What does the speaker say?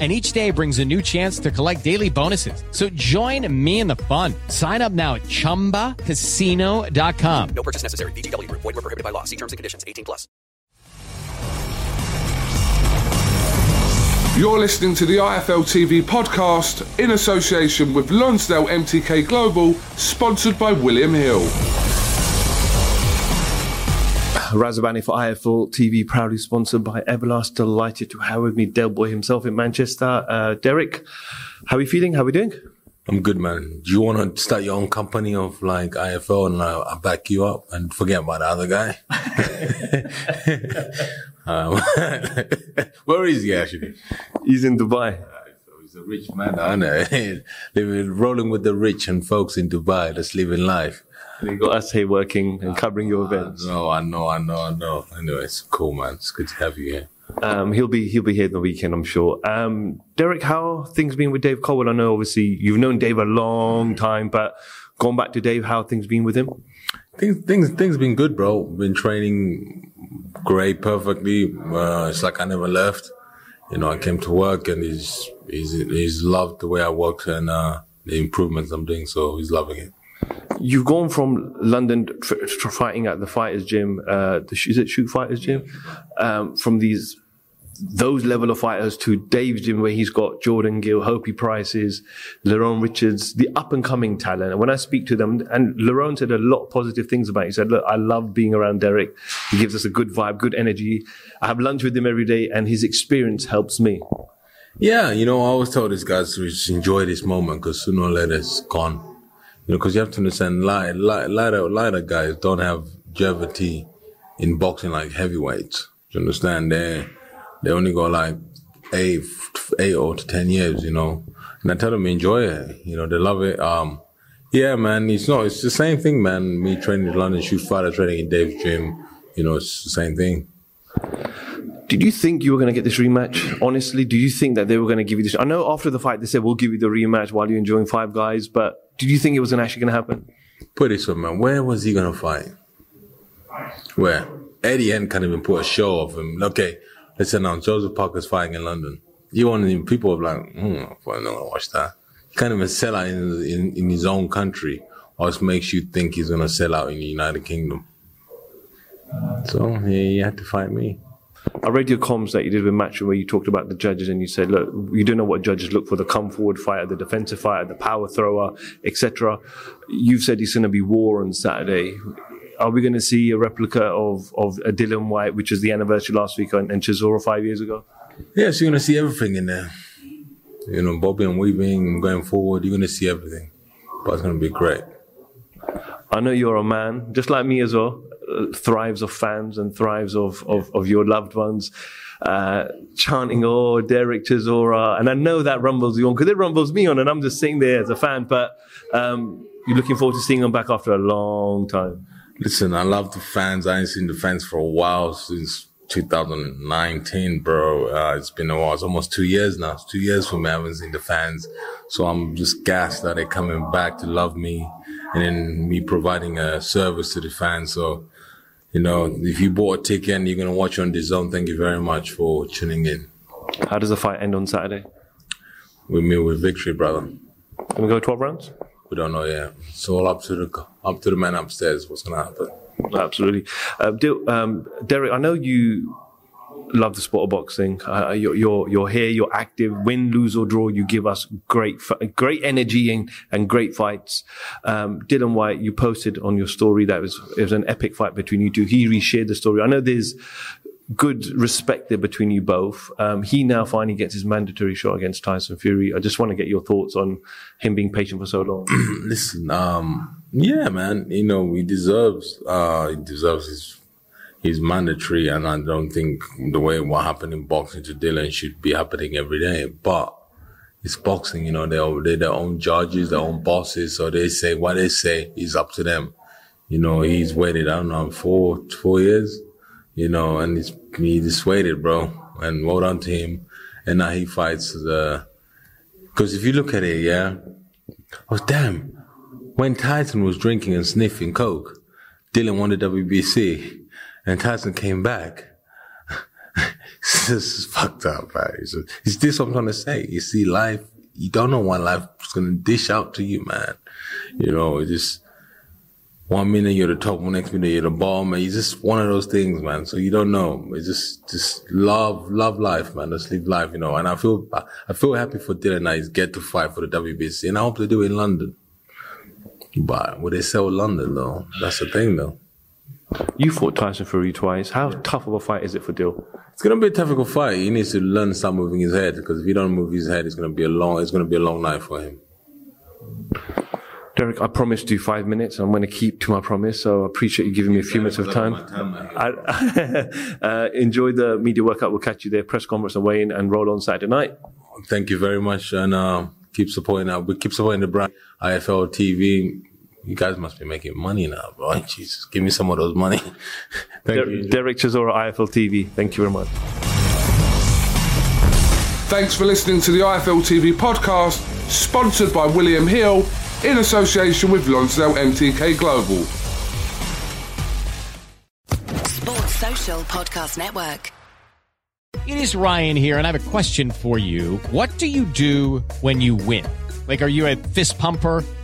and each day brings a new chance to collect daily bonuses. So join me in the fun. Sign up now at ChumbaCasino.com. No purchase necessary. VGW. Void were prohibited by law. See terms and conditions. 18 plus. You're listening to the IFL TV podcast in association with Lonsdale MTK Global, sponsored by William Hill. Razabani for IFL TV, proudly sponsored by Everlast. Delighted to have with me Del Boy himself in Manchester. Uh, Dereck, how are you feeling? How are we doing? I'm good, man. Do you want to start your own company of like IFL and uh, I'll back you up and forget about the other guy? um, where is he actually? He's in Dubai. He's a rich man, I know. Living, rolling with the rich and folks in Dubai, that's living life. And you got us here working and covering your events. No, I know, I know, I know. Anyway, it's cool, man. It's good to have you here. Um, he'll be he'll be here the weekend, I'm sure. Um, Dereck, how things been with Dave Coldwell? I know obviously you've known Dave a long time, but going back to Dave, how things been with him? Things things things been good, bro. Been training great, perfectly. Uh, it's like I never left. You know, I came to work and he's he's he's loved the way I work and uh, the improvements I'm doing. So he's loving it. You've gone from London tr- tr- fighting at the fighters gym, uh, the, is it shoot fighters gym? Um, from these, those level of fighters to Dave's gym where he's got Jordan Gill, Hopey Prices, Lerone Richards, the up and coming talent. And when I speak to them, and Lerone said a lot of positive things about it. He said, look, I love being around Dereck. He gives us a good vibe, good energy. I have lunch with him every day and his experience helps me. Yeah, you know, I always tell these guys to just enjoy this moment because sooner or later it's gone. You know, because you have to understand, light, light, lighter, lighter guys don't have longevity in boxing like heavyweights. You understand? They they only go like eight, eight or to ten years. You know, and I tell them enjoy it. You know, they love it. Um, yeah, man, it's not. It's the same thing, man. Me training in London, shoot fighter training in Dave's gym. You know, it's the same thing. Did you think you were going to get this rematch? Honestly, do you think that they were going to give you this? I know after the fight they said we'll give you the rematch while you're enjoying Five Guys, but did you think it was actually going to happen? Put it so, man. Where was he going to fight? Where? Eddie Hearn can't even put a show of him. Okay, let's announce Joseph Parker's fighting in London. You want to, people are like, hmm, I'm not going to watch that. Can't even sell out in, in, in his own country, or it makes you think he's going to sell out in the United Kingdom. So, yeah, he had to fight me. I read your comms that you did with Matchroom where you talked about the judges and you said, look, you don't know what judges look for the come forward fighter, the defensive fighter, the power thrower, etc. You've said it's going to be war on Saturday. Are we going to see a replica of, of a Dillian Whyte, which was the anniversary last week, and, and Chisora five years ago? Yes, you're going to see everything in there. You know, Bobby and weaving going forward, you're going to see everything. But it's going to be great. I know you're a man, just like me as well, uh, thrives of fans and thrives of, of, of your loved ones. Uh, chanting, oh, Dereck Chisora. And I know that rumbles you on because it rumbles me on, and I'm just sitting there as a fan. But um, you're looking forward to seeing them back after a long time. Listen, I love the fans. I ain't seen the fans for a while since 2019, bro. Uh, it's been a while. It's almost two years now. It's two years for me. I haven't seen the fans. So I'm just gassed that they're coming back to love me and then me providing a service to the fans. So you know, if you bought a ticket and you're going to watch on the zone, thank you very much for tuning in. How does the fight end on Saturday? We meet with victory, brother. Can we go 12 rounds? We don't know yet. It's all up to the up to the man upstairs. What's going to happen? Absolutely. Uh, Dil- um, Dereck, I know you love the sport of boxing. Uh, you're, you're, you're here, you're active, win, lose or draw. You give us great, great energy and, and great fights. Um, Dillian Whyte, you posted on your story that it was, it was an epic fight between you two. He reshared the story. I know there's good respect there between you both. Um, he now finally gets his mandatory shot against Tyson Fury. I just want to get your thoughts on him being patient for so long. Listen, um, yeah, man, you know, he deserves, uh, he deserves his, his mandatory. And I don't think the way what happened in boxing to Dillian should be happening every day. But it's boxing, you know, they're, they're their own judges, their own bosses. So they say what they say is up to them. You know, he's waited, I don't know, four, four years, you know, and he's, he just waited, bro. And well done to him. And now he fights the, cause if you look at it, yeah, was damn. When Tyson was drinking and sniffing coke, Dylan won the WBC, and Tyson came back. this is fucked up, right? It's, it's this I'm trying to say. You see, life, you don't know what life is gonna dish out to you, man. You know, it just one minute you're the top, one next minute you're the bottom, man. It's just one of those things, man. So you don't know. It's just, just love, love life, man. Just live life, you know. And I feel, I feel happy for Dillian I get to fight for the WBC, and I hope they do it in London. But will they sell London though? That's the thing though. You fought Tyson Fury twice. How tough of a fight is it for Dill? It's gonna be a difficult fight. He needs to learn to start moving his head because if he don't move his head, it's gonna be a long. It's gonna be a long night for him. Dereck, I promised you five minutes. I'm going to keep to my promise, so I appreciate you giving me a few minutes of time. I, uh, enjoy the media workout. We'll catch you there. Press conference and weigh in and roll on Saturday night. Thank you very much, and uh, keep supporting. Uh, we keep supporting the brand IFL TV. You guys must be making money now, bro. Jesus, give me some of those money. Thank Der- you. Dereck Chisora, IFL TV. Thank you very much. Thanks for listening to the IFL TV podcast, sponsored by William Hill in association with Lonsdale MTK Global. Sports Social Podcast Network. It is Ryan here, and I have a question for you. What do you do when you win? Like, are you a fist pumper?